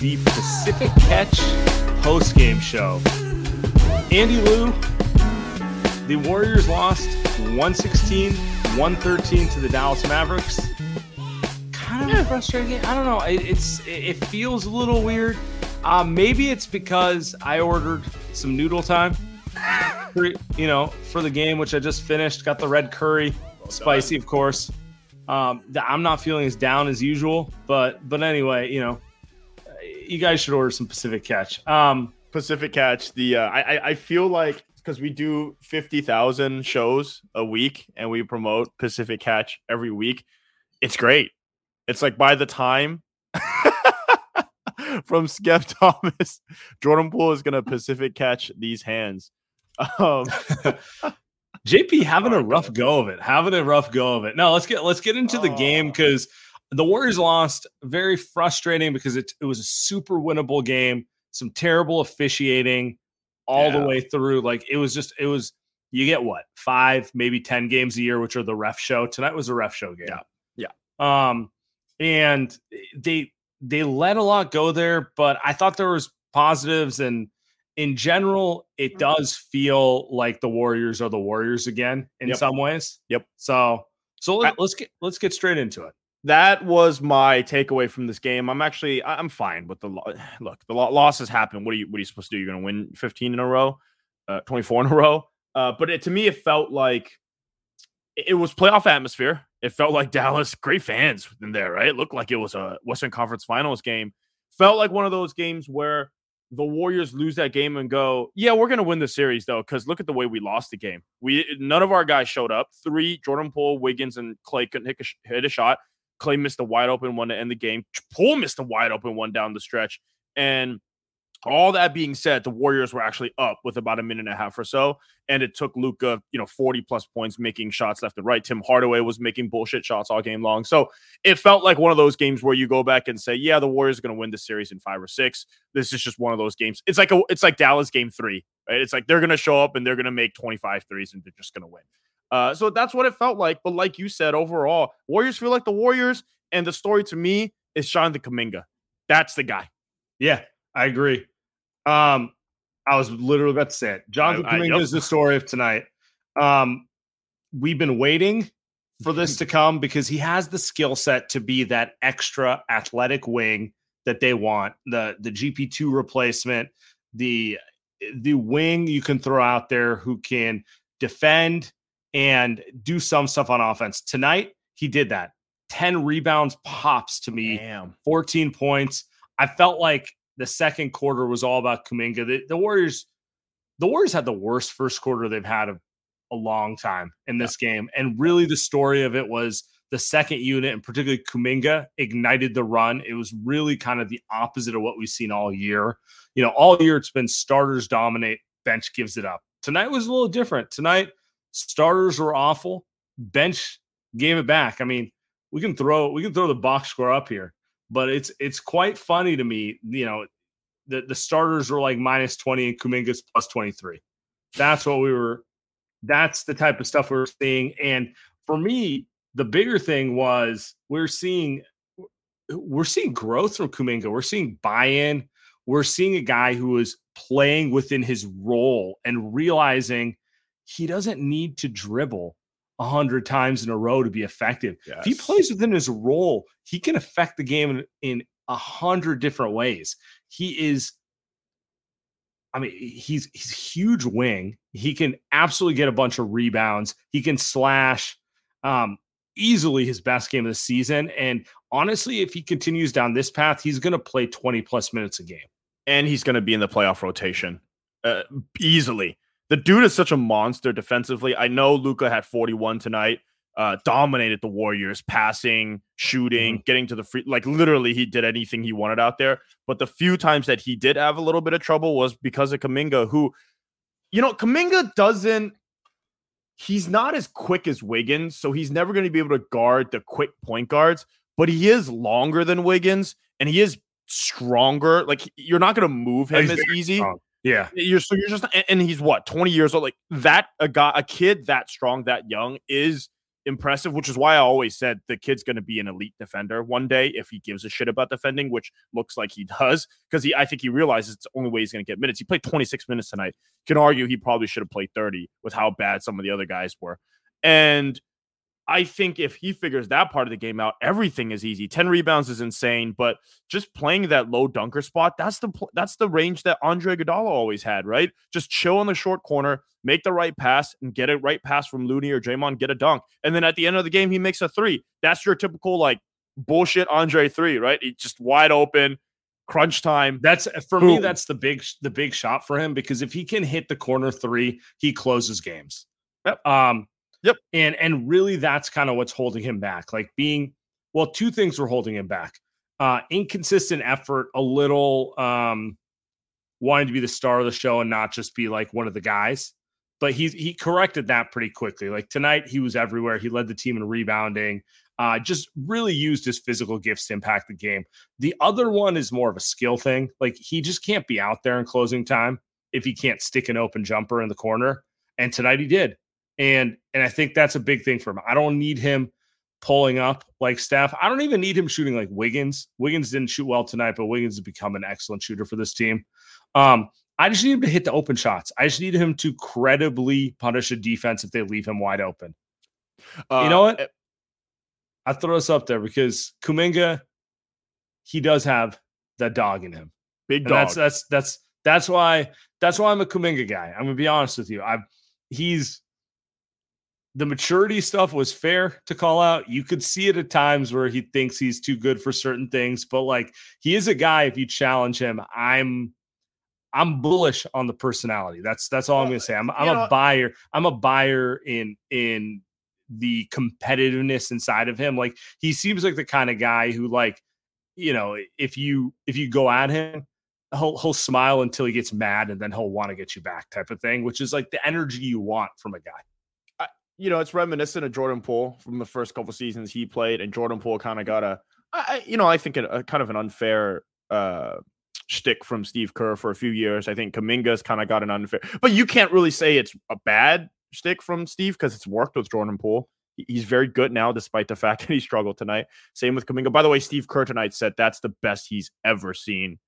The Pacific Catch post game show. Andy Liu, the Warriors lost 116 113 to the Dallas Mavericks. Kind of a frustrating. I don't know. It, it's it feels a little weird. Uh, maybe it's because I ordered some noodle time, for, you know, for the game, which I just finished. Got the red curry, spicy, of course. Um, I'm not feeling as down as usual, but but anyway, you know, you guys should order some Pacific Catch. Um, Pacific Catch. The uh, I I feel like because we do fifty thousand shows a week and we promote Pacific Catch every week. It's great. It's like by the time from Skev Thomas, Jordan Poole is gonna Pacific Catch these hands. Um, JP having a rough go of it, having a rough go of it. No, let's get let's get into the game Oh. because the Warriors lost. Very frustrating because it, it was a super winnable game. Some terrible officiating all the way through. Like it was just it was. You get what five, maybe ten games a year, which are the ref show. Tonight was a ref show game. Yeah. Yeah. Um, and they they let a lot go there, but I thought there was positives and in general, it Mm-hmm. does feel like the Warriors are the Warriors again in Yep. some ways. Yep. So so I- let's get let's get straight into it. That was my takeaway from this game. I'm actually I'm fine with the lo- look. The lo- losses happen. What are you what are you supposed to do? You're going to win 15 in a row, uh, 24 in a row. Uh, but it, to me, it felt like it was playoff atmosphere. It felt like Dallas, great fans in there, right? It looked like it was a Western Conference Finals game. Felt like one of those games where the Warriors lose that game and go, yeah, we're gonna win the series though, because look at the way we lost the game. We none of our guys showed up. Three, Jordan Poole, Wiggins, and Klay couldn't hit a, hit a shot. Klay missed a wide open one to end the game. Poole missed a wide open one down the stretch. And all that being said, the Warriors were actually up with about a minute and a half or so. And it took Luka, you know, 40 plus points making shots left and right. Tim Hardaway was making bullshit shots all game long. So it felt like one of those games where you go back and say, yeah, the Warriors are going to win the series in five or six. This is just one of those games. It's like a, it's like Dallas game three, right? It's like they're going to show up and they're going to make 25 threes and they're just going to win. Uh, so that's what it felt like. But like you said, overall, Warriors feel like the Warriors. And the story to me is Jonathan Kuminga. That's the guy. Yeah, I agree. Um, I was literally about to say it. John I- I- yep. is the story of tonight. Um, we've been waiting for this to come because he has the skill set to be that extra athletic wing that they want. The the GP two replacement, the the wing you can throw out there who can defend and do some stuff on offense. Tonight he did that. Ten rebounds pops to me. Damn. 14 points. I felt like the second quarter was all about Kuminga. The, the Warriors, the Warriors had the worst first quarter they've had of a long time in this game. And really the story of it was the second unit and particularly Kuminga ignited the run. It was really kind of the opposite of what we've seen all year. You know, all year it's been starters dominate, bench gives it up. Tonight was a little different. Tonight, starters were awful, bench gave it back. I mean, we can throw we can throw the box score up here but it's it's quite funny to me you know the, the starters were like minus 20 and Kuminga's plus 23. That's what we were, that's the type of stuff we were seeing. And for me, the bigger thing was we're seeing we're seeing growth from Kuminga. We're seeing buy-in. We're seeing a guy who is playing within his role and realizing he doesn't need to dribble a hundred times in a row to be effective. Yes. If he plays within his role, he can affect the game in a hundred different ways. He is, I mean, he's he's huge wing. He can absolutely get a bunch of rebounds. He can slash. Um, easily his best game of the season. And honestly, if he continues down this path, he's going to play 20 plus minutes a game. And he's going to be in the playoff rotation uh, easily. The dude is such a monster defensively. I know Luka had 41 tonight, uh, dominated the Warriors, passing, shooting, mm-hmm. getting to the free. Like literally, he did anything he wanted out there. But the few times that he did have a little bit of trouble was because of Kuminga, who, you know, Kuminga doesn't. He's not as quick as Wiggins, so he's never going to be able to guard the quick point guards. But he is longer than Wiggins, and he is stronger. Like you're not going to move him as easy. Strong. Yeah. You're so you're just and he's what, 20 years old. Like that a guy a kid that strong, that young is impressive, which is why I always said the kid's gonna be an elite defender one day if he gives a shit about defending, which looks like he does. Because he I think he realizes it's the only way he's gonna get minutes. He played 26 minutes tonight. Can argue he probably should have played 30 with how bad some of the other guys were. And I think if he figures that part of the game out, everything is easy. 10 rebounds is insane, but just playing that low dunker spot, that's the that's the range that Andre Iguodala always had, right? Just chill in the short corner, make the right pass and get a right pass from Looney or Draymond, get a dunk. And then at the end of the game, he makes a three. That's your typical like bullshit Andre three, right? It's just wide open, crunch time. That's for Boom. me, that's the big the big shot for him because if he can hit the corner three, he closes games. Yep. Um Yep. And and really that's kind of what's holding him back. Like being well, two things were holding him back. Uh inconsistent effort, a little um wanting to be the star of the show and not just be like one of the guys. But he he corrected that pretty quickly. Like tonight he was everywhere. He led the team in rebounding. Uh, just really used his physical gifts to impact the game. The other one is more of a skill thing. Like he just can't be out there in closing time if he can't stick an open jumper in the corner. And tonight he did. And and I think that's a big thing for him. I don't need him pulling up like Steph. I don't even need him shooting like Wiggins. Wiggins didn't shoot well tonight, but Wiggins has become an excellent shooter for this team. Um, I just need him to hit the open shots. I just need him to credibly punish a defense if they leave him wide open. Uh, you know what? Eh I throw this up there because Kuminga, he does have that dog in him. Big dog. that's that's that's that's why that's why I'm a Kuminga guy. I'm gonna be honest with you. I he's the maturity stuff was fair to call out. You could see it at times where he thinks he's too good for certain things, but like he is a guy. If you challenge him, I'm I'm bullish on the personality. That's that's all I'm gonna say. I'm I'm a buyer. I'm a buyer in in the competitiveness inside of him. Like he seems like the kind of guy who like you know if you if you go at him he'll he'll smile until he gets mad and then he'll want to get you back type of thing which is like the energy you want from a guy you know, it's reminiscent of Jordan Poole from the first couple seasons he played, and Jordan Poole kind of got a, I, you know, I think a, a kind of an unfair uh shtick from Steve Kerr for a few years. I think Kuminga's kind of got an unfair, but you can't really say it's a bad shtick from Steve because it's worked with Jordan Poole. He's very good now, despite the fact that he struggled tonight. Same with Kuminga. By the way, Steve Kerr tonight said that's the best he's ever seen.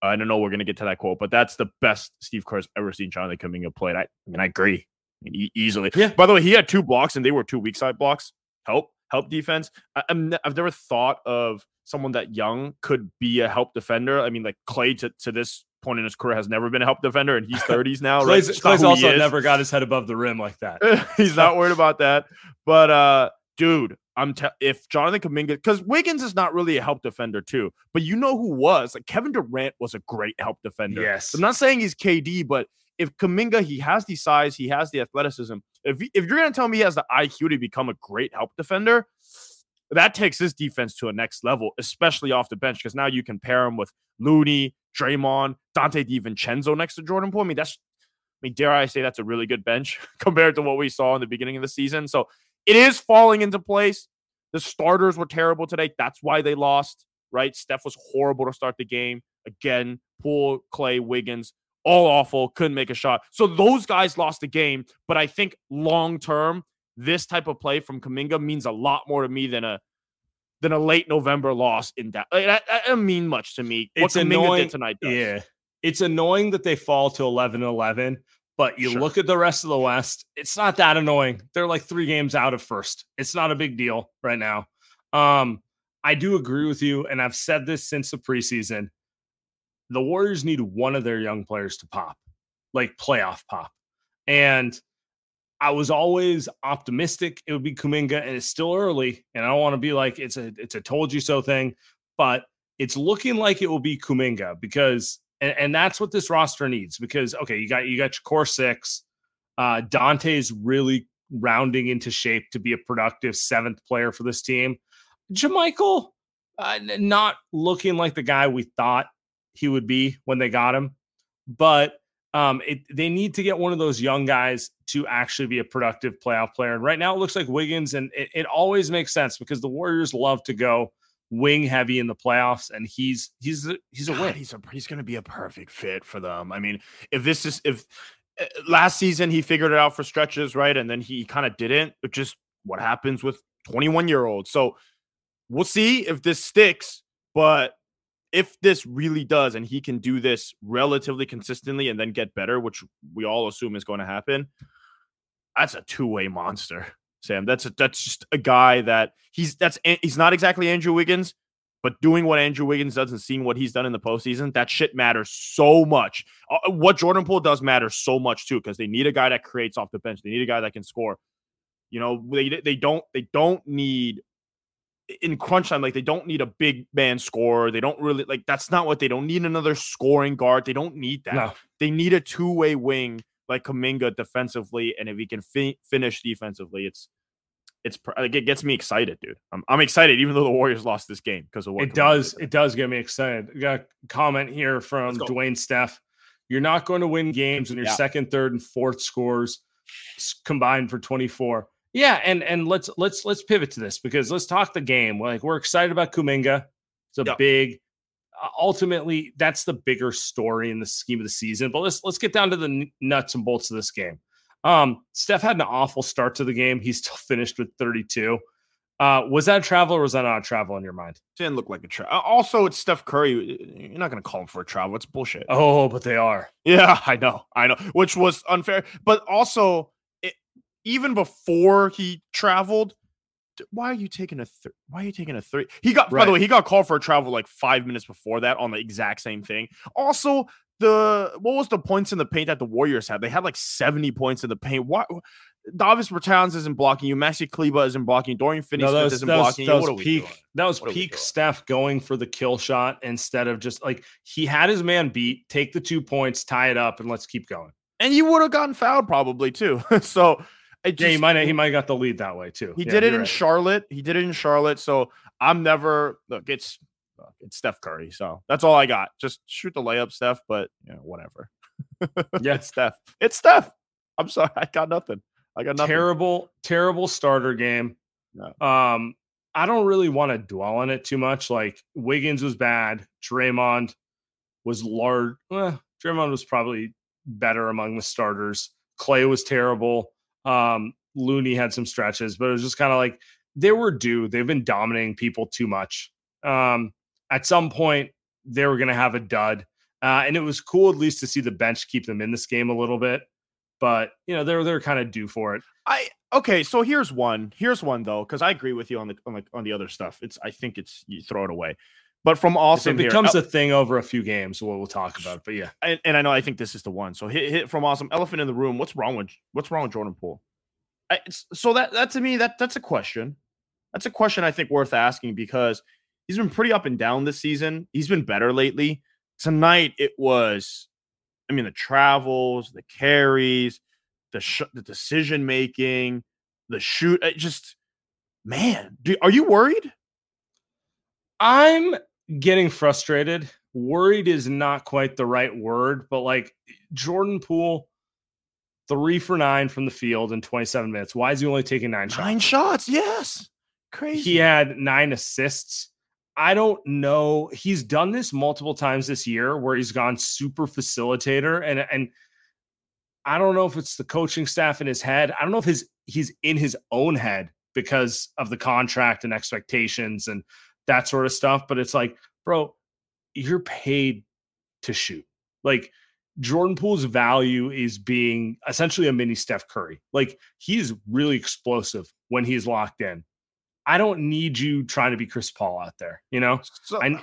I don't know we're going to get to that quote, but that's the best Steve Kerr's ever seen Jonathan Kuminga played. I, I mean, I agree e- easily. Yeah. By the way, he had two blocks and they were two weak side blocks. Help, help defense. I, am I've never thought of someone that young could be a help defender. I mean, like Klay to, to this point in his career has never been a help defender, and he's 30s now. Right? Klay's also never got his head above the rim like that. he's not worried about that. But uh, dude, I'm te- if Jonathan Kuminga because Wiggins is not really a help defender too, but you know who was like Kevin Durant was a great help defender. Yes, I'm not saying he's KD, but if Kuminga, he has the size, he has the athleticism. If if you're gonna tell me he has the IQ to become a great help defender, that takes his defense to a next level, especially off the bench, because now you can pair him with Looney, Draymond, Donte DiVincenzo next to Jordan Poole. I mean, that's I mean, dare I say that's a really good bench compared to what we saw in the beginning of the season. So it is falling into place. The starters were terrible today. That's why they lost, right? Steph was horrible to start the game. Again, Poole, Klay, Wiggins, all awful, couldn't make a shot. So those guys lost the game. But I think long term, this type of play from Kuminga means a lot more to me than a than a late November loss in that. Like, that, that doesn't mean much to me. It's what Kuminga annoying. did tonight. Does. Yeah, it's annoying that they fall to 11 11. But you sure. look at the rest of the West, it's not that annoying. They're like three games out of first. It's not a big deal right now. Um, I do agree with you, and I've said this since the preseason. The Warriors need one of their young players to pop, like playoff pop. And I was always optimistic it would be Kuminga, and it's still early. And I don't want to be like it's a it's a told you so thing, but it's looking like it will be Kuminga because and, and that's what this roster needs. Because okay, you got you got your core six. Uh Donte's really rounding into shape to be a productive seventh player for this team. JaMychal, uh, not looking like the guy we thought he would be when they got him, but um, it, they need to get one of those young guys to actually be a productive playoff player. And right now, it looks like Wiggins, and it, it always makes sense because the Warriors love to go wing heavy in the playoffs, and he's he's a, he's a win. He's a, he's going to be a perfect fit for them. I mean, if this is if uh, last season he figured it out for stretches, right, and then he kind of didn't, which just what happens with 21 year olds. So we'll see if this sticks, but if this really does and he can do this relatively consistently and then get better, which we all assume is going to happen, that's a two-way monster, Sam. That's a, that's just a guy that he's that's he's not exactly Andrew Wiggins, but doing what Andrew Wiggins does and seeing what he's done in the postseason, that shit matters so much. Uh, what Jordan Poole does matters so much too, because they need a guy that creates off the bench. They need a guy that can score. You know, they they don't they don't need in crunch time, like they don't need a big man scorer. They don't really like that's not what they don't need another scoring guard. They don't need that. No. They need a two way wing like Kuminga defensively, and if he can fi- finish defensively, it's it's like it gets me excited, dude. I'm, I'm excited, even though the Warriors lost this game because of what it does. It does get me excited. We got a comment here from Dwayne Steph. You're not going to win games when your yeah. second, third, and fourth scores combined for 24. Yeah, and and let's let's let's pivot to this because let's talk the game. Like we're excited about Kuminga. It's a yep. big uh, ultimately that's the bigger story in the scheme of the season. But let's let's get down to the nuts and bolts of this game. Um, Steph had an awful start to the game. He still finished with 32. Uh, was that a travel or was that not a travel in your mind? Didn't look like a travel. Also, it's Steph Curry. You're not going to call him for a travel. It's bullshit. Oh, but they are. Yeah, I know. I know. Which was unfair. But also, even before he traveled, why are you taking a th- why are you taking a three? He got right. by the way, he got called for a travel like five minutes before that on the exact same thing. Also, the what was the points in the paint that the Warriors had? They had like 70 points in the paint. Why Davis Bertans isn't blocking you, Maxi Kleber isn't blocking, Dorian Finney no, Smith isn't that blocking that you. Was peak, that was peak Steph going for the kill shot instead of just like he had his man beat, take the two points, tie it up, and let's keep going. And you would have gotten fouled probably too. so just, yeah, he might he might got the lead that way too. He yeah, did it in right. Charlotte. He did it in Charlotte. So I'm never look. It's it's Steph Curry. So that's all I got. Just shoot the layup, Steph. But you know, whatever. yeah, it's Steph. It's Steph. I'm sorry. I got nothing. I got nothing. Terrible, terrible starter game. Um, I don't really want to dwell on it too much. Like Wiggins was bad. Draymond was large. Well, Draymond was probably better among the starters. Klay was terrible. Um, Looney had some stretches, but it was just kind of like they were due. They've been dominating people too much. Um, at some point, they were going to have a dud. Uh, and it was cool at least to see the bench keep them in this game a little bit. But you know they're they're kind of due for it. I okay. So here's one. Here's one though, because I agree with you on the on the on the other stuff. It's I think it's you throw it away. But from awesome, it becomes here, a thing over a few games. We'll, we'll talk about. It, but yeah, and, and, I know I think this is the one. So hit, hit from awesome. Elephant in the room. What's wrong with what's wrong with Jordan Poole? I, so that that to me that that's a question. That's a question I think worth asking because he's been pretty up and down this season. He's been better lately. Tonight it was, I mean, the travels, the carries, the sh- the decision making, the shoot. Just man, do, are you worried? I'm getting frustrated. Worried is not quite the right word, but like Jordan Poole, three for nine from the field in 27 minutes. Why is he only taking nine shots? Nine shots, yes. Crazy. He had nine assists. I don't know. He's done this multiple times this year where he's gone super facilitator and and I don't know if it's the coaching staff in his head. I don't know if his he's in his own head because of the contract and expectations and that sort of stuff. But it's like, bro, you're paid to shoot. Like Jordan Poole's value is being essentially a mini Steph Curry. Like he's really explosive when he's locked in. I don't need you trying to be Chris Paul out there, you know? So, I,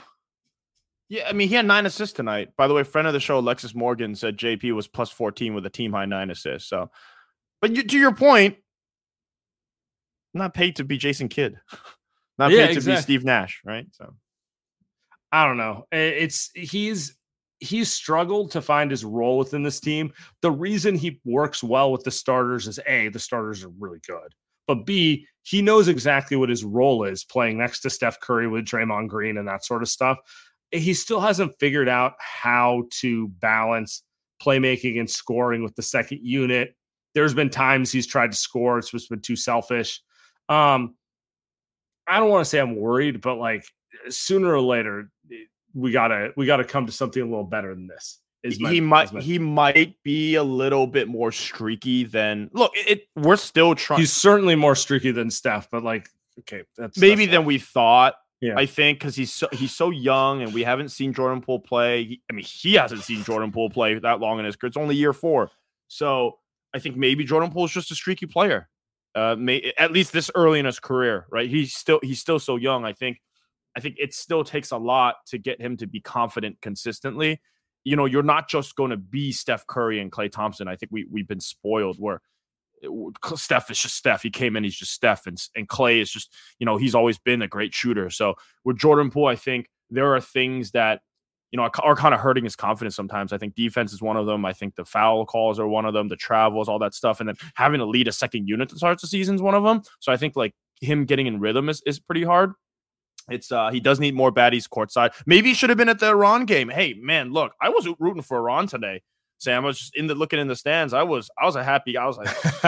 yeah, I mean, he had nine assists tonight. By the way, friend of the show, Alexis Morgan, said JP was plus 14 with a team high nine assists. So, but you, to your point, not paid to be Jason Kidd, not yeah, paid to exactly. be Steve Nash, right? So, I don't know. It's he's he's struggled to find his role within this team. The reason he works well with the starters is A, the starters are really good. But B, he knows exactly what his role is playing next to Steph Curry with Draymond Green and that sort of stuff he still hasn't figured out how to balance playmaking and scoring with the second unit. There's been times he's tried to score, it's just been too selfish. Um, I don't want to say I'm worried, but like sooner or later, we gotta we gotta come to something a little better than this. My, he might my... he might be a little bit more streaky than look. It, we're still trying. He's certainly more streaky than Steph, but like okay, that's maybe that's than we thought. Yeah. I think because he's so he's so young and we haven't seen Jordan Poole play. He, I mean, he hasn't seen Jordan Poole play that long in his career. It's only year four. So I think maybe Jordan Poole is just a streaky player. Uh, may, at least this early in his career, right? He's still he's still so young. I think I think it still takes a lot to get him to be confident consistently. You know, you're not just going to be Steph Curry and Klay Thompson. I think we we've been spoiled where Steph is just Steph. He came in, he's just Steph, and and Klay is just you know he's always been a great shooter. So with Jordan Poole, I think there are things that you know are kind of hurting his confidence sometimes. I think defense is one of them. I think the foul calls are one of them. The travels, all that stuff, and then having to lead a second unit to start the season is one of them. So I think like him getting in rhythm is is pretty hard. It's uh he does need more baddies courtside. Maybe he should have been at the Iran game. Hey man, look, I was rooting for Iran today. Sam I was just in the looking in the stands. I was I was a happy. I was like,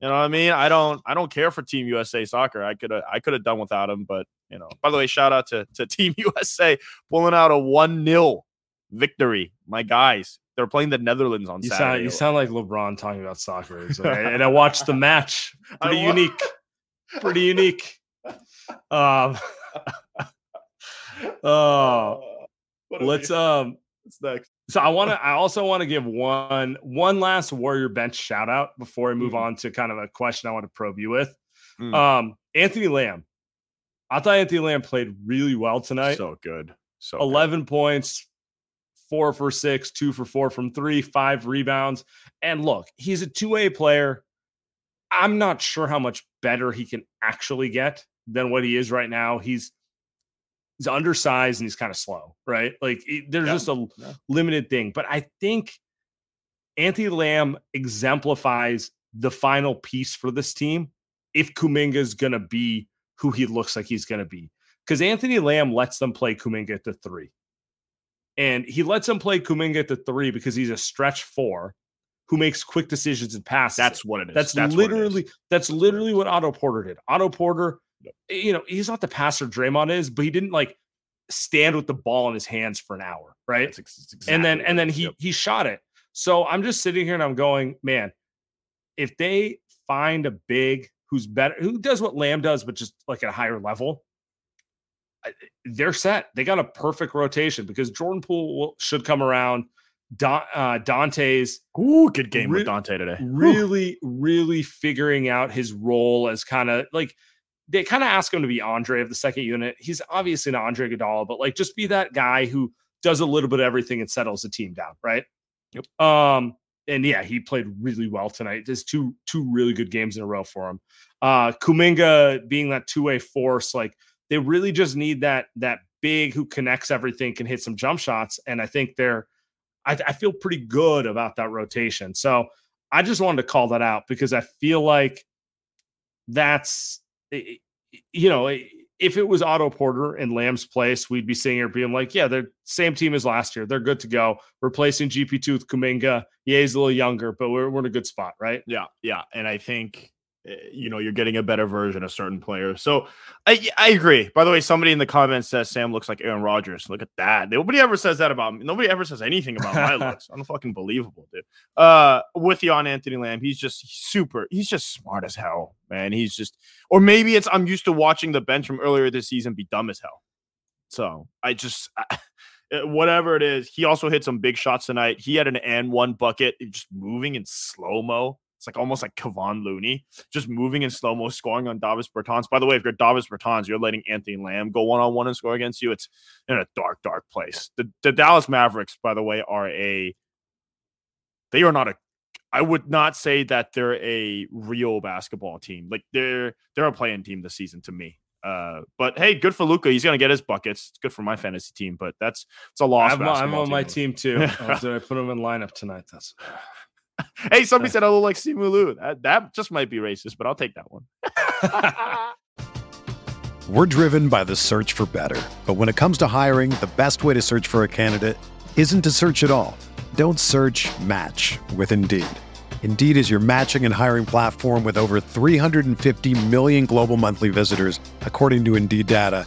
you know what I mean. I don't I don't care for Team USA soccer. I could have I could have done without him, but you know. By the way, shout out to to Team USA pulling out a one 0 victory. My guys, they're playing the Netherlands on you Saturday. Sound, you sound like LeBron talking about soccer. So, and I watched the match. Pretty unique. Pretty unique. Um. oh, let's um. What's next? So I want to. I also want to give one one last Warrior bench shout out before I move mm. on to kind of a question I want to probe you with. Mm. Um, Anthony Lamb. I thought Anthony Lamb played really well tonight. So good. So eleven good. points, four for six, two for four from three, five rebounds. And look, he's a two way player. I'm not sure how much better he can actually get than what he is right now. He's he's undersized and he's kind of slow, right? Like there's yeah. just a yeah. limited thing. But I think Anthony Lamb exemplifies the final piece for this team if Kuminga is going to be who he looks like he's going to be. Because Anthony Lamb lets them play Kuminga at the three. And he lets him play Kuminga at the three because he's a stretch four who makes quick decisions and passes. That's what it is. That's, that's literally that's literally what Otto Porter did. Otto Porter you know, he's not the passer Draymond is, but he didn't like stand with the ball in his hands for an hour, right? Exactly and then and then he yep. he shot it. So I'm just sitting here and I'm going, man, if they find a big who's better, who does what Lamb does, but just like at a higher level, they're set. They got a perfect rotation because Jordan Poole will, should come around. Don, uh, Donte's ooh, good game re- with Donte today. Really, really figuring out his role as kind of like they kind of ask him to be Andre of the second unit. He's obviously not Andre Iguodala, but like just be that guy who does a little bit of everything and settles the team down, right? Yep. Um, and yeah, he played really well tonight. There's two two really good games in a row for him. Uh, Kuminga being that two way force, like they really just need that that big who connects everything, can hit some jump shots, and I think they're. I, I feel pretty good about that rotation. So I just wanted to call that out because I feel like that's you know, if it was Otto Porter in Lamb's place, we'd be sitting here being like, yeah, they're same team as last year. They're good to go. Replacing GP2 with Kuminga. Yeah, he's a little younger, but we're, we're in a good spot, right? Yeah, yeah. And I think you know you're getting a better version of certain players. So I I agree. By the way, somebody in the comments says Sam looks like Aaron Rodgers. Look at that. Nobody ever says that about me. Nobody ever says anything about my looks. Unfucking believable, dude. Uh, with you on Anthony Lamb, he's just super. He's just smart as hell, man. He's just, or maybe it's I'm used to watching the bench from earlier this season be dumb as hell. So I just. I, eh, whatever it is, he also hit some big shots tonight. He had an and one bucket, just moving in slow mo it's like almost like Kevon Looney, just moving in slow mo, scoring on Davis Bertans. By the way, if you're Davis Bertans, you're letting Anthony Lamb go one on one and score against you. It's in a dark, dark place. The, the Dallas Mavericks, by the way, are a they are not a I would not say that they're a real basketball team. Like they're they're a playing team this season to me. Uh, but hey, good for Luka. He's gonna get his buckets. It's good for my fantasy team, but that's it's a loss. I'm, I'm on my team too. oh, did I put him in lineup tonight? That's hey, somebody said I look like Simu Liu. That, that just might be racist, but I'll take that one. We're driven by the search for better. But when it comes to hiring, the best way to search for a candidate isn't to search at all. Don't search match with Indeed. Indeed is your matching and hiring platform with over 350 million global monthly visitors, according to Indeed data,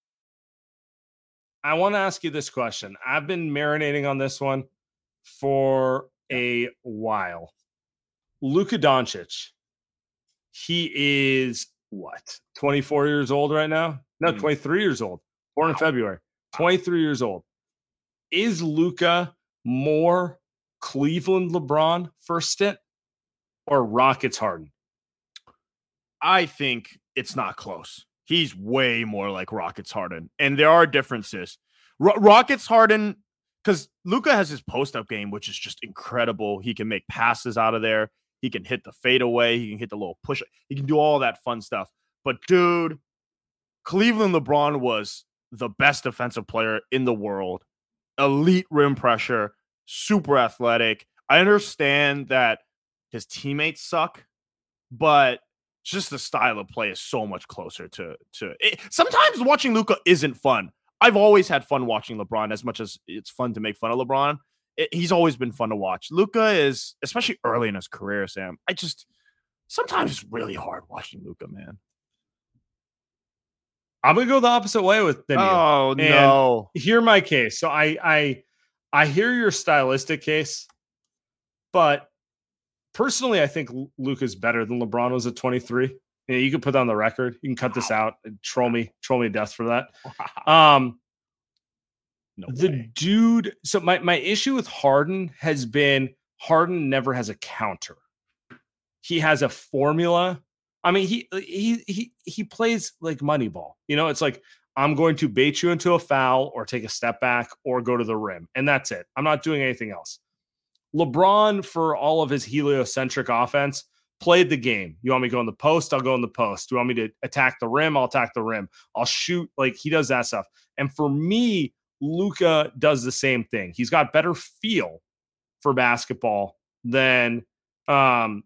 I want to ask you this question. I've been marinating on this one for a while. Luka Doncic, he is what, 24 years old right now? No, mm. 23 years old, born wow. in February, 23 wow. years old. Is Luka more Cleveland LeBron first stint or Rockets Harden? I think it's not close he's way more like Rockets Harden. And there are differences. Ro- Rockets Harden, because Luka has his post up game, which is just incredible. He can make passes out of there. He can hit the fadeaway. He can hit the little push. He can do all that fun stuff. But dude, Cleveland LeBron was the best defensive player in the world. Elite rim pressure, super athletic. I understand that his teammates suck, but just the style of play is so much closer to to it. sometimes watching Luka isn't fun. I've always had fun watching LeBron as much as it's fun to make fun of LeBron. It, he's always been fun to watch. Luka is especially early in his career, Sam. I just sometimes it's really hard watching Luka, man. I'm gonna go the opposite way with than Oh no. Hear my case. So I I I hear your stylistic case, but personally, I think Luke is better than LeBron was at 23. You, you can put that on the record. You can cut this out and troll me, troll me to death for that. Um, no the way. dude. So my my issue with Harden has been Harden never has a counter. He has a formula. I mean, he he he he plays like Moneyball. You know, it's like I'm going to bait you into a foul or take a step back or go to the rim, and that's it. I'm not doing anything else. LeBron, for all of his heliocentric offense, played the game. You want me to go in the post? I'll go in the post. You want me to attack the rim? I'll attack the rim. I'll shoot. Like he does that stuff. And for me, Luka does the same thing. He's got better feel for basketball than um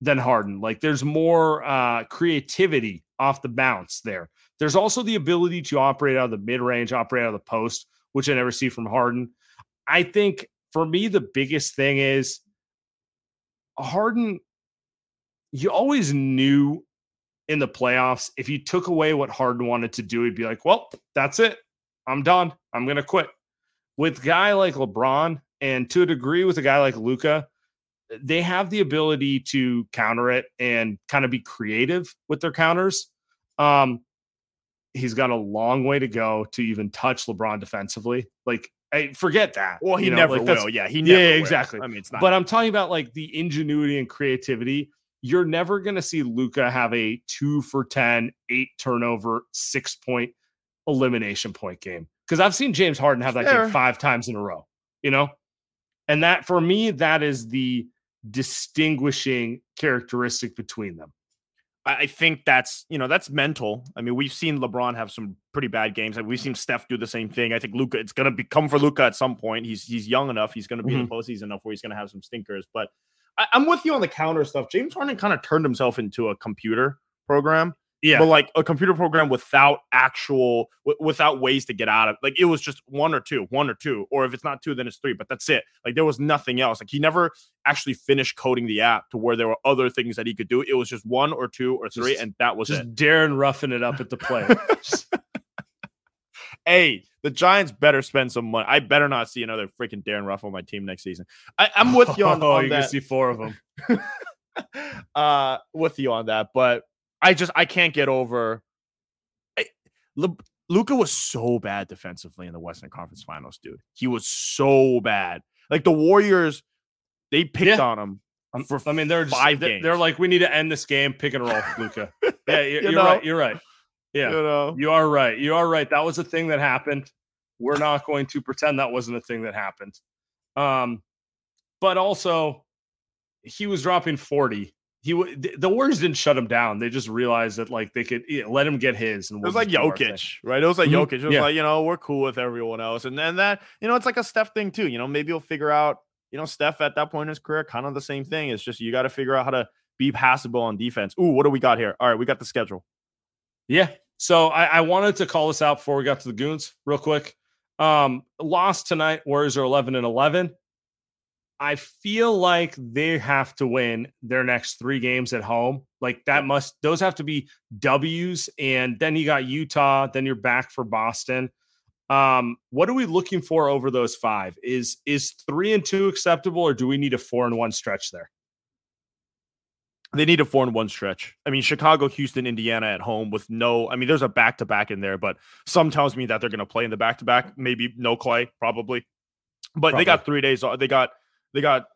than Harden. Like there's more uh creativity off the bounce there. There's also the ability to operate out of the mid range, operate out of the post which I never see from Harden. I think for me, the biggest thing is Harden, you always knew in the playoffs, if you took away what Harden wanted to do, he'd be like, well, that's it. I'm done. I'm going to quit. With guy like LeBron, and to a degree with a guy like Luka, they have the ability to counter it and kind of be creative with their counters. Um, he's got a long way to go to even touch LeBron defensively. Like, I forget that. Well, he you know, never like, will. Yeah, he never yeah, will. exactly. I mean, it's not. But I'm talking about like the ingenuity and creativity. You're never going to see Luka have a two for 10, eight turnover, six point elimination point game. Because I've seen James Harden have that Fair. game five times in a row, you know? And that for me, that is the distinguishing characteristic between them. I I think that's you know that's mental. I mean, we've seen LeBron have some pretty bad games. Like we've seen Steph do the same thing. I think Luka, it's gonna become for Luka at some point. He's he's young enough. He's gonna be in the mm-hmm. postseason enough where he's gonna have some stinkers. But I, I'm with you on the counter stuff. James Harden kind of turned himself into a computer program. Yeah. but like a computer program without actual w- without ways to get out of like it was just one or two one or two or if it's not two then it's three but that's it like there was nothing else like he never actually finished coding the app to where there were other things that he could do it was just one or two or three Just- and that was just it Darren roughing it up at the plate. hey the giants better spend some money i better not see another freaking Darin Ruf on my team next season I, i'm with you on, that. oh, on you that can see four of them. uh with you on that but i just i can't get over I, Le, Luka was so bad defensively in the Western Conference Finals, dude. He was so bad. Like the Warriors, they picked Yeah. on him. I'm- For I mean, they're just, five they're, they're like, we need to end this game, pick and roll, Luka. Yeah, you're, You know? right. You're right. Yeah, You know, you are right. You are right. That was a thing that happened. We're not going to pretend that wasn't a thing that happened. Um, but also, he was dropping forty. He w- the Warriors didn't shut him down. They just realized that like they could yeah, let him get his. And it was like just do our thing. Jokic, right? It was like Mhm. Jokic. It was Yeah. like, you know, we're cool with everyone else. And then that, you know, it's like a Steph thing too. You know, maybe you'll figure out, you know, Steph at that point in his career, kind of the same thing. It's just you got to figure out how to be passable on defense. Ooh, what do we got here? All right, we got the schedule. Yeah. So I, I wanted to call this out before we got to the goons real quick. Um, lost tonight. Warriors are 11 and 11. I feel like they have to win their next three games at home. Like that must, those have to be W's. And then you got Utah, then you're back for Boston. Um, what are we looking for over those five? Is is three and two acceptable, or do we need a four and one stretch there? They need a four and one stretch. I mean, Chicago, Houston, Indiana at home with no. I mean, there's a back to back in there, but some tells me that they're going to play in the back to back. Maybe no Klay, probably. But they got three days off. They got they got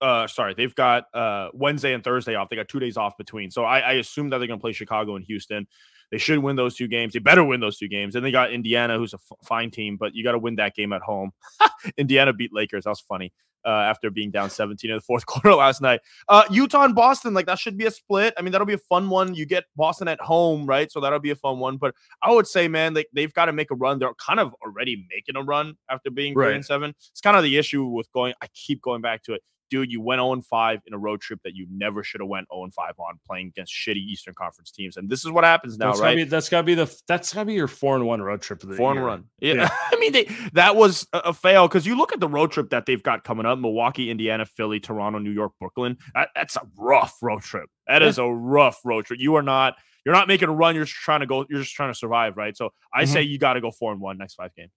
uh sorry, they've got uh Wednesday and Thursday off. They got two days off between. So I, I assume that they're going to play Chicago and Houston. They should win those two games. They better win those two games. And they got Indiana, who's a f- fine team, but you got to win that game at home. Indiana beat Lakers. That was funny. Uh, after being down 17 in the fourth quarter last night. Uh, Utah and Boston, like that should be a split. I mean, that'll be a fun one. You get Boston at home, right? So that'll be a fun one. But I would say, man, like they've got to make a run. They're kind of already making a run after being three and seven. It's kind of the issue with going. I keep going back to it. Dude, you went 0 and 5 in a road trip that you never should have went 0 and 5 on playing against shitty Eastern Conference teams. And this is what happens now, that's right? Gotta be, that's gotta be the that's gotta be your four and one road trip of the Four and year. run. Yeah. Yeah. I mean, they, that was a, a fail because you look at the road trip that they've got coming up Milwaukee, Indiana, Philly, Toronto, New York, Brooklyn. That, that's a rough road trip. That is a rough road trip. You are not. You're not making a run. You're just trying to go. You're just trying to survive, right? So I Mhm. say you got to go four and one next five games.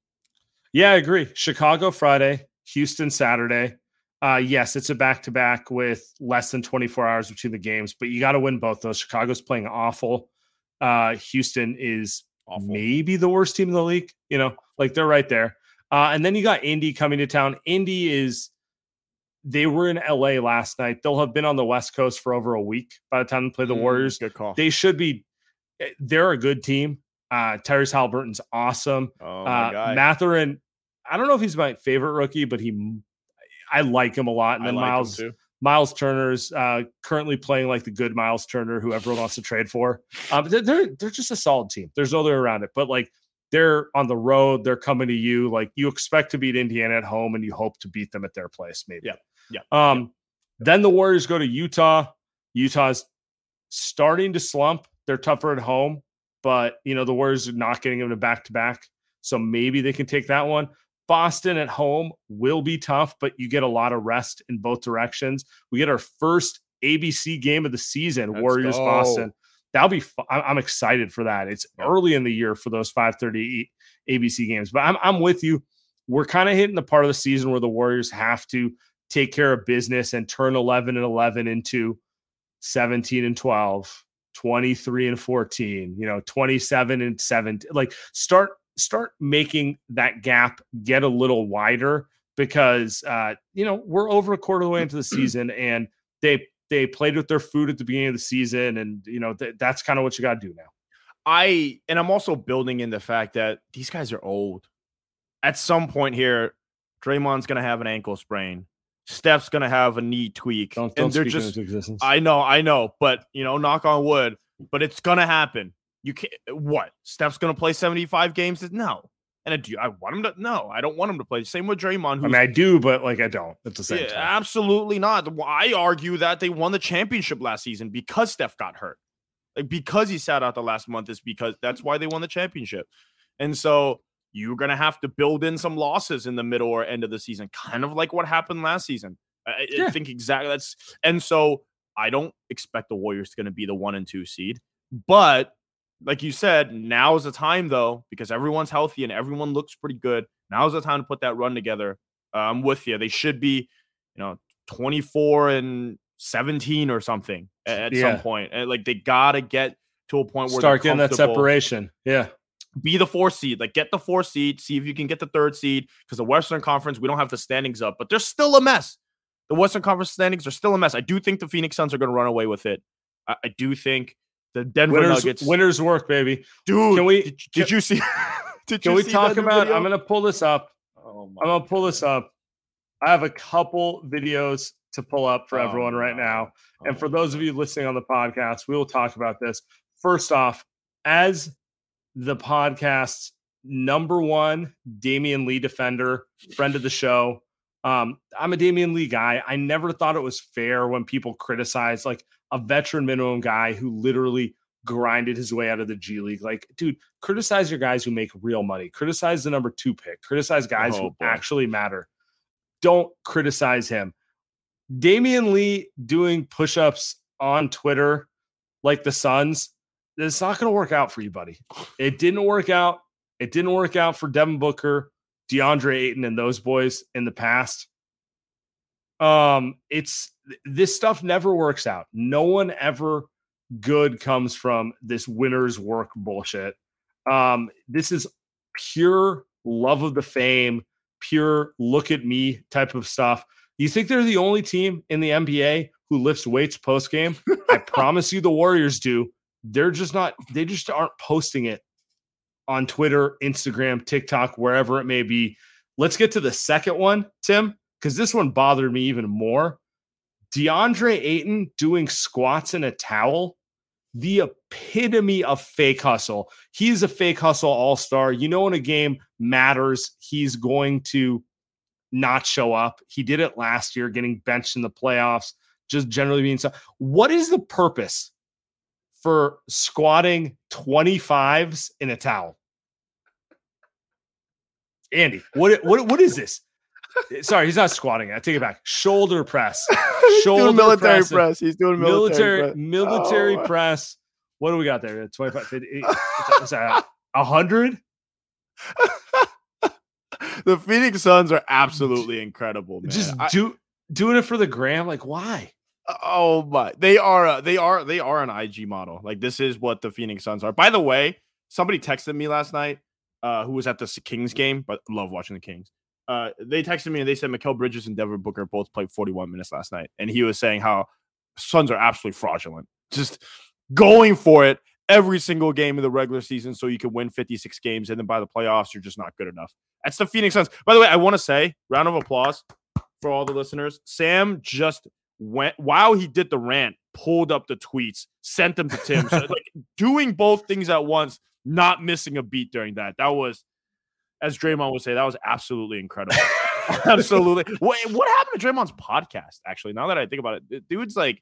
Yeah, I agree. Chicago Friday, Houston Saturday. Uh, yes, it's a back to back with less than 24 hours between the games, but you got to win both those. Chicago's playing awful. Uh, Houston is Awful. maybe the worst team in the league. You know, like they're right there. Uh, and then you got Indy coming to town. Indy is, they were in LA last night. They'll have been on the West Coast for over a week by the time they play the Mm, Warriors. Good call. They should be, eh, they're a good team. Uh, Tyrese Halliburton's awesome oh my uh, god. Mathurin, I don't know if he's my favorite rookie, but he, I like him a lot. And then like Miles. Miles Turner's uh, currently playing like the good Miles Turner, who everyone wants to trade for. Um, they're, they're they're just a solid team. There's no other way around it. But like they're on the road, they're coming to you. Like you expect to beat Indiana at home, and you hope to beat them at their place, maybe. Yeah, yeah, Um, then the Warriors go to Utah. Utah's starting to slump. They're tougher at home, but you know the Warriors are not getting them to back to back. So maybe they can take that one. Boston at home will be tough, but you get a lot of rest in both directions. We get our first ABC game of the season, Let's Warriors go. Boston. That'll be. Fu- I'm excited for that. It's early in the year for those 5:30 ABC games, but I'm I'm with you. We're kind of hitting the part of the season where the Warriors have to take care of business and turn 11 and 11 into 17 and 12, 23 and 14, you know, 27 and 17. Like start start making that gap get a little wider because uh, you know, we're over a quarter of the way into the season and they they played with their food at the beginning of the season and you know, th- that's kind of what you got to do now. I and I'm also building in the fact that these guys are old. At some point here, Draymond's gonna have an ankle sprain. Steph's gonna have a knee tweak. Don't, don't they're speak just into existence. I know, I know, but you know, knock on wood, but it's gonna happen. You can't uh, what? Steph's gonna play 75 games? No. And I do I want him to no, I don't want him to play. Same with Draymond, I mean, I do, but like I don't at the same yeah, time. absolutely not. I argue that they won the championship last season because Steph got hurt. Like because he sat out the last month is because that's why they won the championship. And so you're gonna have to build in some losses in the middle or end of the season, kind of like what happened last season. I, I think exactly that's and so I don't expect the Warriors going to be the one and two seed, but like you said, now is the time though because everyone's healthy and everyone looks pretty good. Now's the time to put that run together. Uh, I'm with you. They should be, you know, 24 and 17 or something at Yeah. some point. And like they gotta get to a point where Start getting that separation. Yeah. Be the four seed, like get the four seed, see if you can get the third seed. Because the Western Conference, we don't have the standings up, but they're still a mess. The Western Conference standings are still a mess. I do think the Phoenix Suns are going to run away with it. I, I do think the Denver Winners, Nuggets, winners work, baby. dude. Can we- Did, did you see? did Can you we talk about? video? I'm going to pull this up. Oh my I'm going to pull this up. I have a couple videos to pull up for Oh, everyone right no. now. Oh and Oh for those of you listening on the podcast, we will talk about this. First off, as the podcast's number one Damion Lee defender, friend of the show, um, I'm a Damion Lee guy. I never thought it was fair when people criticize like a veteran minimum guy who literally grinded his way out of the G League. Like, dude, criticize your guys who make real money. Criticize the number two pick. Criticize guys Oh, who boy. actually matter. Don't criticize him. Damion Lee doing push-ups on Twitter like the Suns, it's not going to work out for you, buddy. It didn't work out. It didn't work out for Devin Booker, DeAndre Ayton, and those boys in the past. Um, it's this stuff never works out. No one ever good comes from this winner's work bullshit. Um, this is pure love of the fame, pure look at me type of stuff. You think they're the only team in the NBA who lifts weights post game? I promise you the Warriors do. They're just not, they just aren't posting it on Twitter, Instagram, TikTok, wherever it may be. Let's get to the second one, Tim, because this one bothered me even more. DeAndre Ayton doing squats in a towel, the epitome of fake hustle. He's a fake hustle all star. You know, when a game matters, he's going to not show up. He did it last year, getting benched in the playoffs, just generally being so. What is the purpose for squatting 25s in a towel? Andy, what what what is this? Sorry, he's not squatting. I take it back. Shoulder press. Shoulder military press. press. He's doing military, military press. military Oh, press. What do we got there? 25 50, is that a hundred? the Phoenix Suns are absolutely incredible, man. Just I- do doing it for the gram. Like, why? Uh, oh my, they are a, they are they are an IG model. Like this is what the Phoenix Suns are. By the way, somebody texted me last night, uh, who was at the Kings game, but love watching the Kings. Uh, they texted me and they said Mikal Bridges and Devin Booker both played 41 minutes last night, and he was saying how Suns are absolutely fraudulent, just going for it every single game of the regular season so you can win 56 games, and then by the playoffs you're just not good enough. That's the Phoenix Suns. By the way, I want to say round of applause for all the listeners. Sam just went while he did the rant, pulled up the tweets, sent them to Tim. So like doing both things at once, not missing a beat during that. That was, as Draymond would say, that was absolutely incredible. absolutely. What, what happened to Draymond's podcast? Actually, now that I think about it, dude's like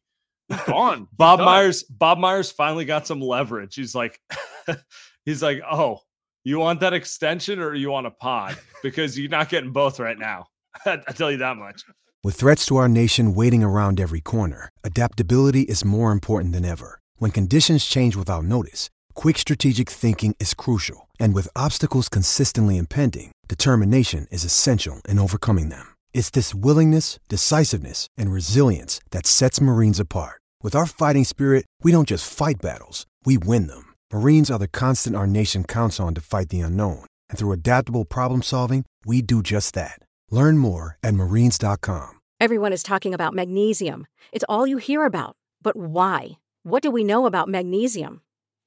gone. Bob done. Myers, Bob Myers finally got some leverage. He's like, he's like, oh, You want that extension or you want a pod? Because you're not getting both right now. I tell you that much. With threats to our nation waiting around every corner, adaptability is more important than ever. When conditions change without notice, quick strategic thinking is crucial. And with obstacles consistently impending, determination is essential in overcoming them. It's this willingness, decisiveness, and resilience that sets Marines apart. With our fighting spirit, we don't just fight battles, we win them. Marines are the constant our nation counts on to fight the unknown. And through adaptable problem solving, we do just that. Learn more at marines.com. Everyone is talking about magnesium. It's all you hear about. But why? What do we know about magnesium?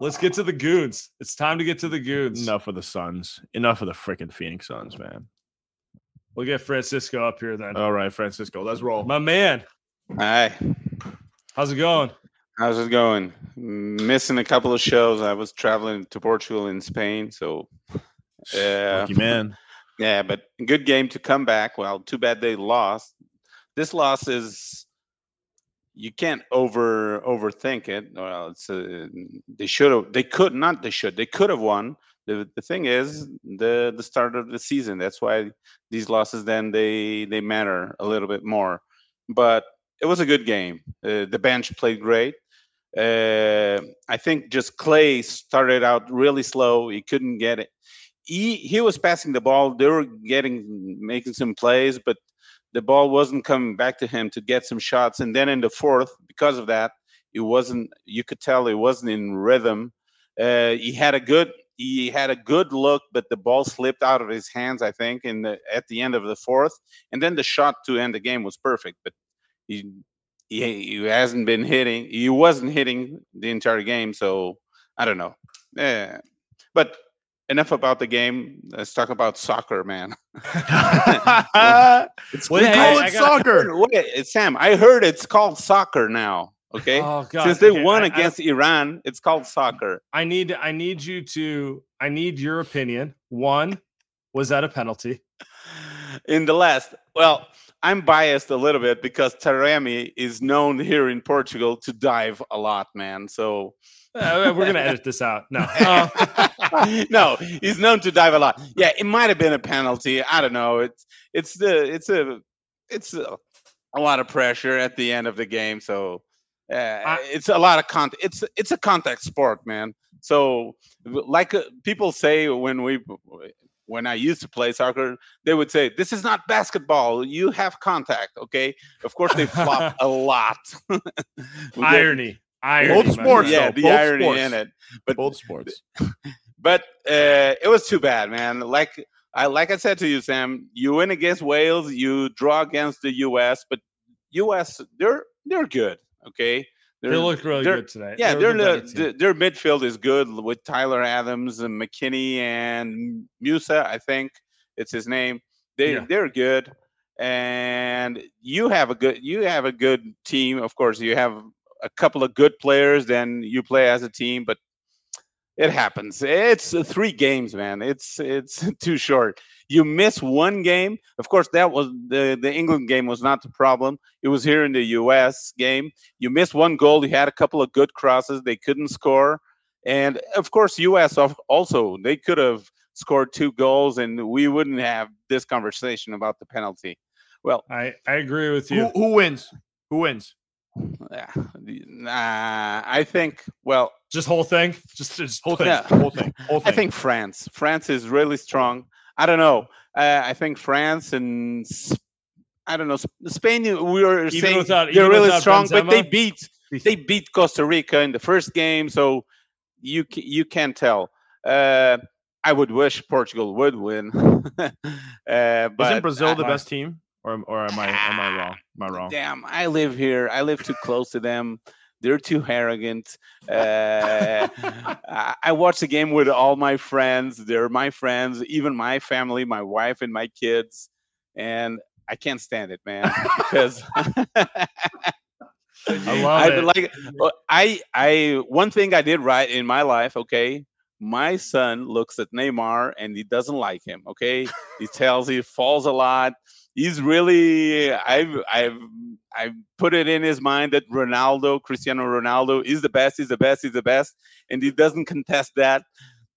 Let's get to the goons. It's time to get to the goons. Enough of the Suns. Enough of the freaking Phoenix Suns, man. We'll get Francisco up here then. All right, Francisco, let's roll. My man, Hi, how's it going? how's it going? Missing a couple of shows. I was traveling to Portugal and Spain, so yeah, Lucky man. yeah. But good game to come back. Well, too bad they lost. This loss is you can't over overthink it. Well, it's uh, they should have, they could not, they should, they could have won. The the thing is the the start of the season. That's why these losses then they they matter a little bit more. But it was a good game. Uh, the bench played great. Uh, I think just Klay started out really slow. He couldn't get it. He he was passing the ball. They were getting making some plays, but the ball wasn't coming back to him to get some shots. And then in the fourth, because of that, it wasn't. You could tell it wasn't in rhythm. Uh, he had a good he had a good look, but the ball slipped out of his hands. I think in the at the end of the fourth, and then the shot to end the game was perfect, but he he, he hasn't been hitting. He wasn't hitting the entire game, so I don't know. Yeah, but enough about the game. Let's talk about soccer, man. it's Well, we hey, call I it got- soccer. Wait, it's Sam, I heard it's called soccer now. Okay, Oh god. since they Okay, won I- I- against Iran, it's called soccer. I need I need you to I need your opinion. One, was that a penalty? in the last well i'm biased a little bit because taremi is known here in portugal to dive a lot man so Uh, we're gonna edit this out. No. Uh, no he's known to dive a lot yeah it might have been a penalty i don't know it's it's the it's a it's a, a lot of pressure at the end of the game so uh, it's a lot of contact it's it's a contact sport man so like uh, people say when we when I used to play soccer, they would say, "This is not basketball. You have contact." Okay. Of course, they flop a lot. Irony. Irony. Both sports, friend. yeah, though, the both irony sports. in it. But Both sports. but uh, it was too bad, man. Like I like I said to you, Sam, you win against Wales, you draw against the U.S., but U.S. they're they're good. Okay. They They're- look really good today. yeah, They're their the the, the- their midfield is good with Tyler Adams and McKennie and Musah. I think it's his name. They Yeah. they're good, and you have a good you have a good team. Of course, you have a couple of good players. Then you play as a team, but it happens. It's uh, three games, man. It's it's too short. You miss one game. Of course, that was the the England game was not the problem. It was here in the U.S. game. You missed one goal. You had a couple of good crosses. They couldn't score, and of course, U.S. also they could have scored two goals, and we wouldn't have this conversation about the penalty. Well, I, I agree with you. Who, who wins? Who wins? Yeah, nah, I think. Well, Just whole thing. Just just Whole thing. Yeah. Whole thing. Whole thing. I think France. France is really strong. I don't know. Uh, I think France and I don't know Spain. We were Even saying without- they're really strong, but they beat they beat Costa Rica in the first game, so you you can't tell. Uh, I would wish Portugal would win. uh, but Isn't Brazil the best team, or or am I am I wrong? Am I wrong? Damn, I live here. I live too close to them. They're too arrogant. Uh, I, watch the game with all my friends. They're my friends, even my family, my wife, and my kids. And I can't stand it, man. Because I love I it. like uh, I I one thing I did right in my life, okay? My son looks at Neymar and he doesn't like him, okay? He tells he falls a lot. He's really I've I've I've put it in his mind that Ronaldo, Cristiano Ronaldo is the best, he's the best, he's the best, and he doesn't contest that.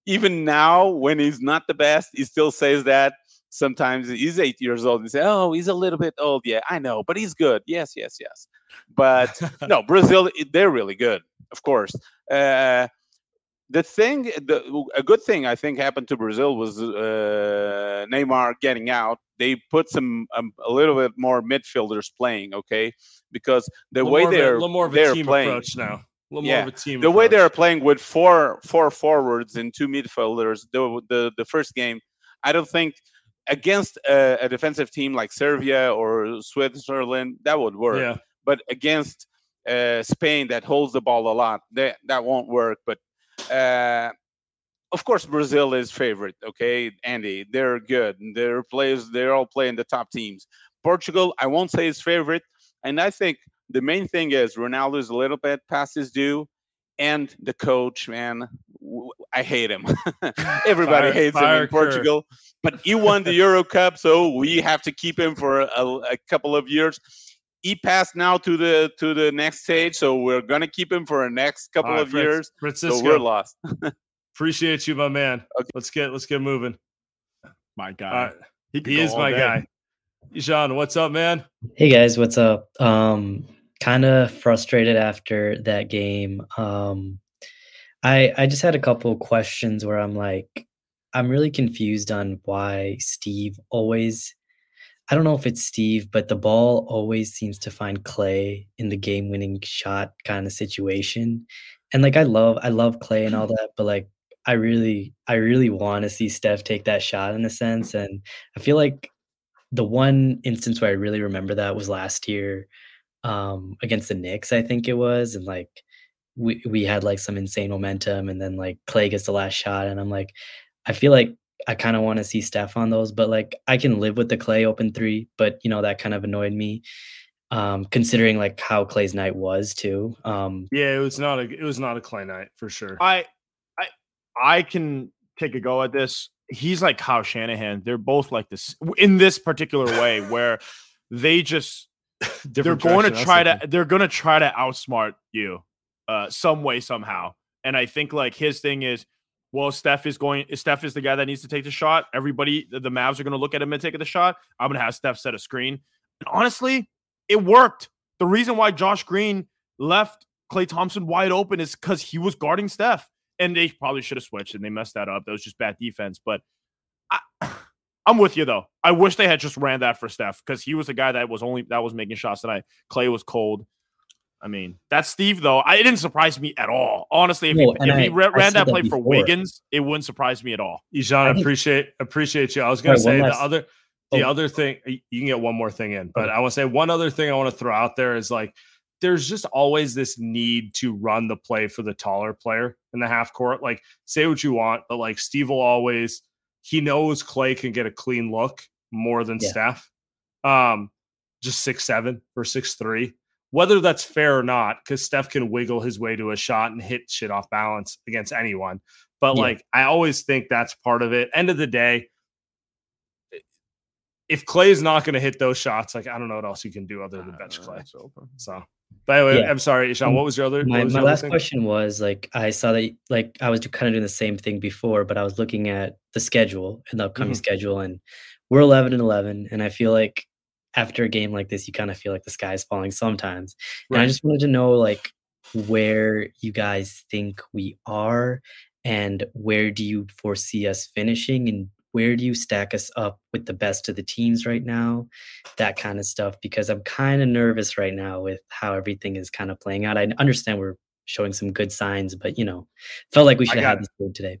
Even now, when he's not the best, he still says that. Sometimes he's eight years old and say, "Oh, he's a little bit old." Yeah, I know, but he's good. Yes, yes, yes. But no, Brazil, they're really good, of course. Uh, the thing, the, a good thing I think happened to Brazil was uh, Neymar getting out. They put some um, a little bit more midfielders playing, okay, because the way a- they're little more of a they're team playing, approach now. A little Yeah, more of a team. the way they're playing with four four forwards and two midfielders, the the, the first game, I don't think against a, a defensive team like Serbia or Switzerland that would work. Yeah. But against uh, Spain that holds the ball a lot, that that won't work. But uh, of course, Brazil is favorite. Okay, Andy, they're good. Their players, they're all playing the top teams. Portugal, I won't say is favorite, and I think the main thing is Ronaldo is a little bit past his due, and the coach, man, I hate him. Everybody Fire- hates him in. Portugal, but he won the Euro Cup, so we have to keep him for a, a couple of years. He passed now to the to the next stage, so we're gonna keep him for a next couple right, of years. Francisco, So we're lost. appreciate you, my man. Let's get let's get moving. My guy. All right. He, He is my day. guy. Jean, what's up, man? Hey guys, what's up? Um kind of frustrated after that game. Um I I just had a couple questions where I'm like I'm really confused on why Steve always I don't know if it's Steve, but the ball always seems to find Klay in the game-winning shot kind of situation. And like I love I love Klay and all that, but like I really I really want to see Steph take that shot in a sense and I feel like the one instance where I really remember that was last year um, against the Knicks, I think it was, and like we we had like some insane momentum, and then like Klay gets the last shot, and I'm like, I feel like I kind of want to see Steph on those, but like I can live with the Klay open three, but you know that kind of annoyed me, um, considering like how Klay's night was too. Um, Yeah, it was not a it was not a Klay night for sure. I, I, can take a go at this. He's like Kyle Shanahan. They're both like this in this particular way, where they just they're going to direction, I was try to they're going to try to outsmart you, uh, some way somehow. And I think like his thing is, well, Steph is going. Steph is the guy that needs to take the shot. Everybody, the, the Mavs are going to look at him and take the shot. I'm going to have Steph set a screen. And honestly, it worked. The reason why Josh Green left Klay Thompson wide open is because he was guarding Steph, and they probably should have switched, and they messed that up. That was just bad defense. But I, I'm with you though. I wish they had just ran that for Steph because he was the guy that was only that was making shots tonight. Klay was cold. I mean, that's Steve though. I, it didn't surprise me at all. Honestly, if No, he, if I- ra- I ran said that that play for. Wiggins, it wouldn't surprise me at all. Jean, I think- appreciate appreciate you. I was gonna Sorry, say one the other the Oh. other thing you can get one more thing in, but Okay. I want to say one other thing I want to throw out there is like there's just always this need to run the play for the taller player in the half court. Like say what you want, but like Steve will always he knows Klay can get a clean look more than Yeah. Steph. Um, just six seven or six three. Whether that's fair or not, because Steph can wiggle his way to a shot and hit shit off balance against anyone. But Yeah. like, I always think that's part of it. End of the day, if Klay's not going to hit those shots, like I don't know what else you can do other than bench Klay. So, by the way, Yeah. I'm sorry, Ishan. Um, What was your other? my, my last thing? question was like I saw that like I was kind of doing the same thing before, but I was looking at the schedule and the upcoming Mhm. schedule, and we're eleven and eleven, and I feel like after a game like this, you kind of feel like the sky is falling sometimes. And I just wanted to know like where you guys think we are, and where do you foresee us finishing, and where do you stack us up with the best of the teams right now? That kind of stuff, because I'm kind of nervous right now with how everything is kind of playing out. I understand we're showing some good signs, but you know, felt like we should have had this game today.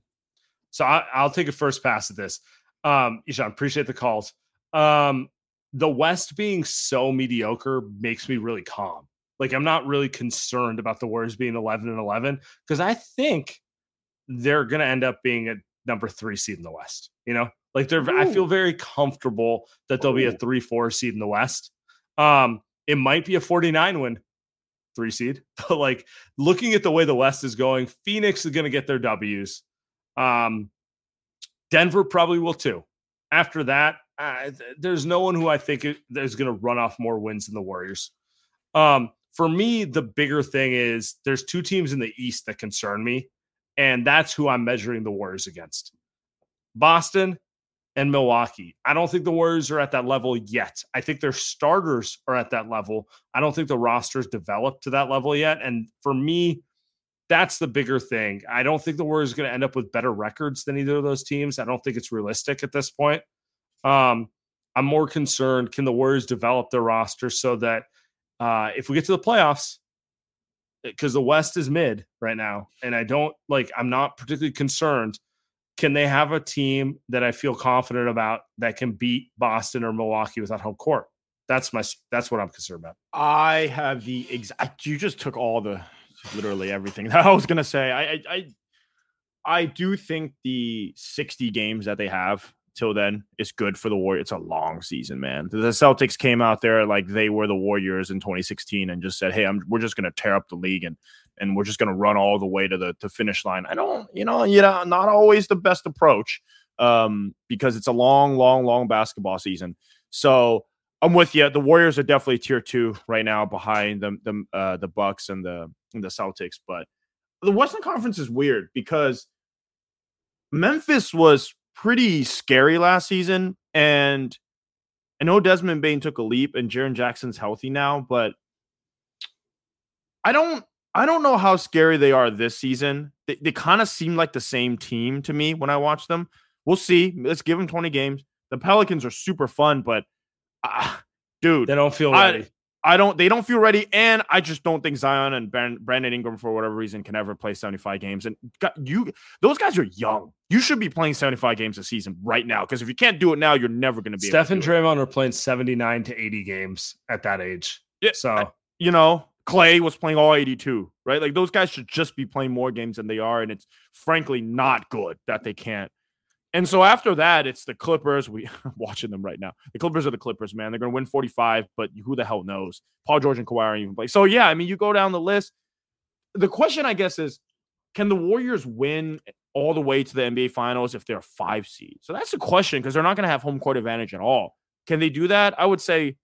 So I, will take a first pass at this. Um, Ishan, appreciate the calls. Um, the West being so mediocre makes me really calm. Like I'm not really concerned about the Warriors being 11 and 11 because I think they're going to end up being a number three seed in the West. You know, like they're, Ooh. I feel very comfortable that they'll Ooh. be a three, four seed in the West. Um, it might be a 49 win three seed, but like looking at the way the West is going, Phoenix is going to get their W's. Um, Denver probably will too. After that, uh, there's no one who I think is going to run off more wins than the Warriors. Um, for me, the bigger thing is there's two teams in the East that concern me, and that's who I'm measuring the Warriors against Boston and Milwaukee. I don't think the Warriors are at that level yet. I think their starters are at that level. I don't think the roster's developed to that level yet. And for me, that's the bigger thing. I don't think the Warriors are going to end up with better records than either of those teams. I don't think it's realistic at this point. Um, I'm more concerned can the Warriors develop their roster so that uh, if we get to the playoffs, Eh, because the West is mid right now, and I don't like, I'm not particularly concerned. Can they have a team that I feel confident about that can beat Boston or Milwaukee without home court? That's my that's what I'm concerned about. I have the exact. You just took all the literally everything that I was gonna say. I I I, I do think the 60 games that they have till then is good for the Warriors. It's a long season, man. The Celtics came out there like they were the Warriors in 2016 and just said, "Hey, I'm, we're just going to tear up the league and and we're just going to run all the way to the to finish line." I don't, you know, you know, not always the best approach um, because it's a long, long, long basketball season. So I'm with you. The Warriors are definitely tier two right now, behind the the uh, the Bucks and the and the Celtics. But the Western Conference is weird because Memphis was pretty scary last season. And I know Desmond Bane took a leap and Jaren Jackson's healthy now, but I don't I don't know how scary they are this season. They, they kind of seem like the same team to me when I watch them. We'll see. Let's give them 20 games. The Pelicans are super fun, but uh, dude, they don't feel ready. I don't. They don't feel ready, and I just don't think Zion and ben, Brandon Ingram, for whatever reason, can ever play seventy five games. And you, those guys are young. You should be playing seventy five games a season right now. Because if you can't do it now, you're never going to be. Steph and Draymond are playing seventy nine to eighty games at that age. Yeah. So you know, Klay was playing all eighty two, right? Like those guys should just be playing more games than they are, and it's frankly not good that they can't. And so after that, it's the Clippers. We watching them right now. The Clippers are the Clippers, man. They're going to win 45, but who the hell knows? Paul George and Kawhi aren't even play. So yeah, I mean, you go down the list. The question, I guess, is can the Warriors win all the way to the NBA Finals if they're five seed? So that's the question because they're not going to have home court advantage at all. Can they do that? I would say, I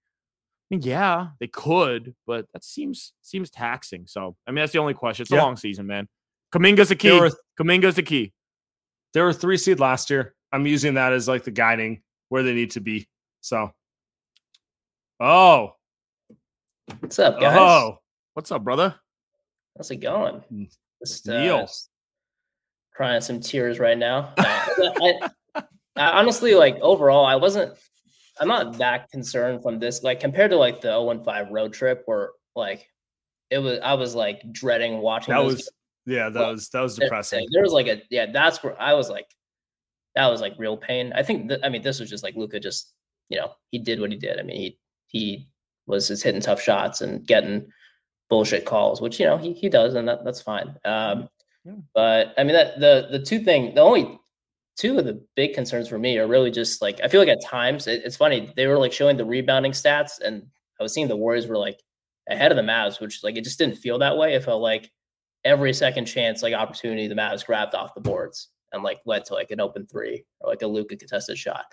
mean, yeah, they could, but that seems seems taxing. So I mean, that's the only question. It's yeah. a long season, man. Kuminga's the key. Were, Kuminga's the key. They were three seed last year. I'm using that as like the guiding where they need to be. So, oh, what's up, guys? Oh, what's up, brother? How's it going? Just, uh, Neil, crying some tears right now. I, I, I, honestly, like overall, I wasn't. I'm not that concerned from this. Like compared to like the 0 5 road trip, where like it was, I was like dreading watching. That was. Yeah, that was that was depressing. There was like a yeah, that's where I was like, that was like real pain. I think that I mean this was just like Luka just you know he did what he did. I mean he he was just hitting tough shots and getting bullshit calls, which you know he he does, and that that's fine. Um, yeah. But I mean that the the two thing the only two of the big concerns for me are really just like I feel like at times it, it's funny they were like showing the rebounding stats and I was seeing the Warriors were like ahead of the Mavs, which like it just didn't feel that way. It felt like every second chance, like opportunity, the Mavs grabbed off the boards and like led to like an open three or like a Luka contested shot.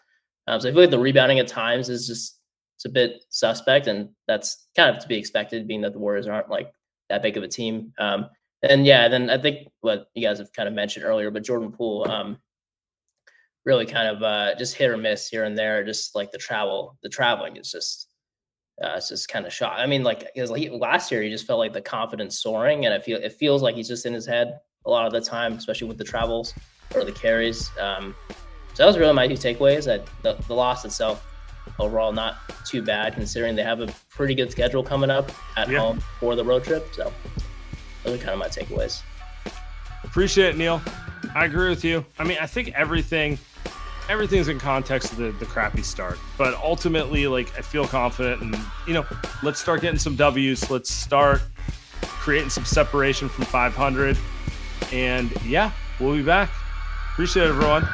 Um, so I feel like the rebounding at times is just it's a bit suspect, and that's kind of to be expected, being that the Warriors aren't like that big of a team. Um, and yeah, then I think what you guys have kind of mentioned earlier, but Jordan Poole, um, really kind of uh, just hit or miss here and there. Just like the travel, the traveling is just uh, it's just kind of shock. I mean, like because like last year, he just felt like the confidence soaring, and I feel it feels like he's just in his head a lot of the time, especially with the travels or the carries. Um, so that was really my two takeaways. That the, the loss itself overall not too bad considering they have a pretty good schedule coming up at Yeah. home for the road trip. So those are kind of my takeaways. Appreciate it, Neil. I agree with you. I mean, I think everything everything's in context of the, the crappy start. But ultimately, like I feel confident and you know, let's start getting some W's. Let's start creating some separation from 500. And yeah, we'll be back. Appreciate it, everyone.